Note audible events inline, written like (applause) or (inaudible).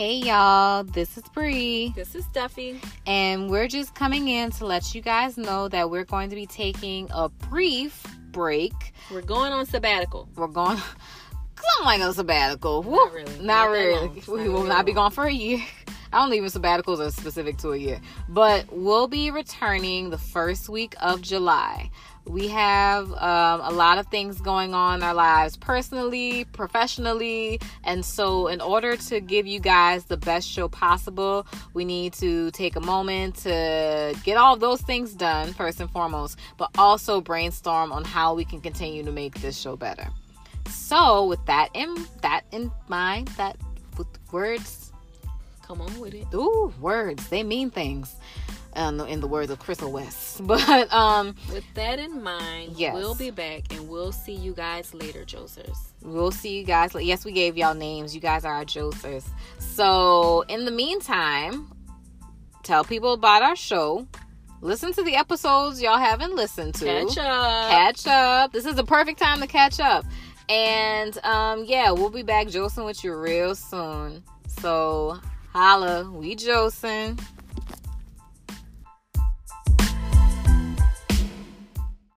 Hey y'all, this is Bree. This is Duffy. And we're just coming in to let you guys know that we're going to be taking a brief break. We're going on sabbatical. We're going (laughs) something like a sabbatical. Not really. Not, Not really. We will not be gone for a year. I don't even sabbaticals are specific to a year. But we'll be returning the first week of July. We have um, a lot of things going on in our lives personally, professionally. And so, in order to give you guys the best show possible, we need to take a moment to get all those things done, first and foremost, but also brainstorm on how we can continue to make this show better. So, with that in that in mind, that with words, Come on with it. ooh, words, they mean things. Um, in the words of Crystal West, (laughs) but um, With that in mind, Yes. we'll be back and we'll see you guys later, Josers. we'll see you guys. Yes, we gave y'all names. You guys are our josers. So, in the meantime, tell people about our show. Listen to the episodes y'all haven't listened to. Catch up. catch up. This is the perfect time to catch up. And um, yeah, we'll be back Josing with you real soon. So holla, we Josing.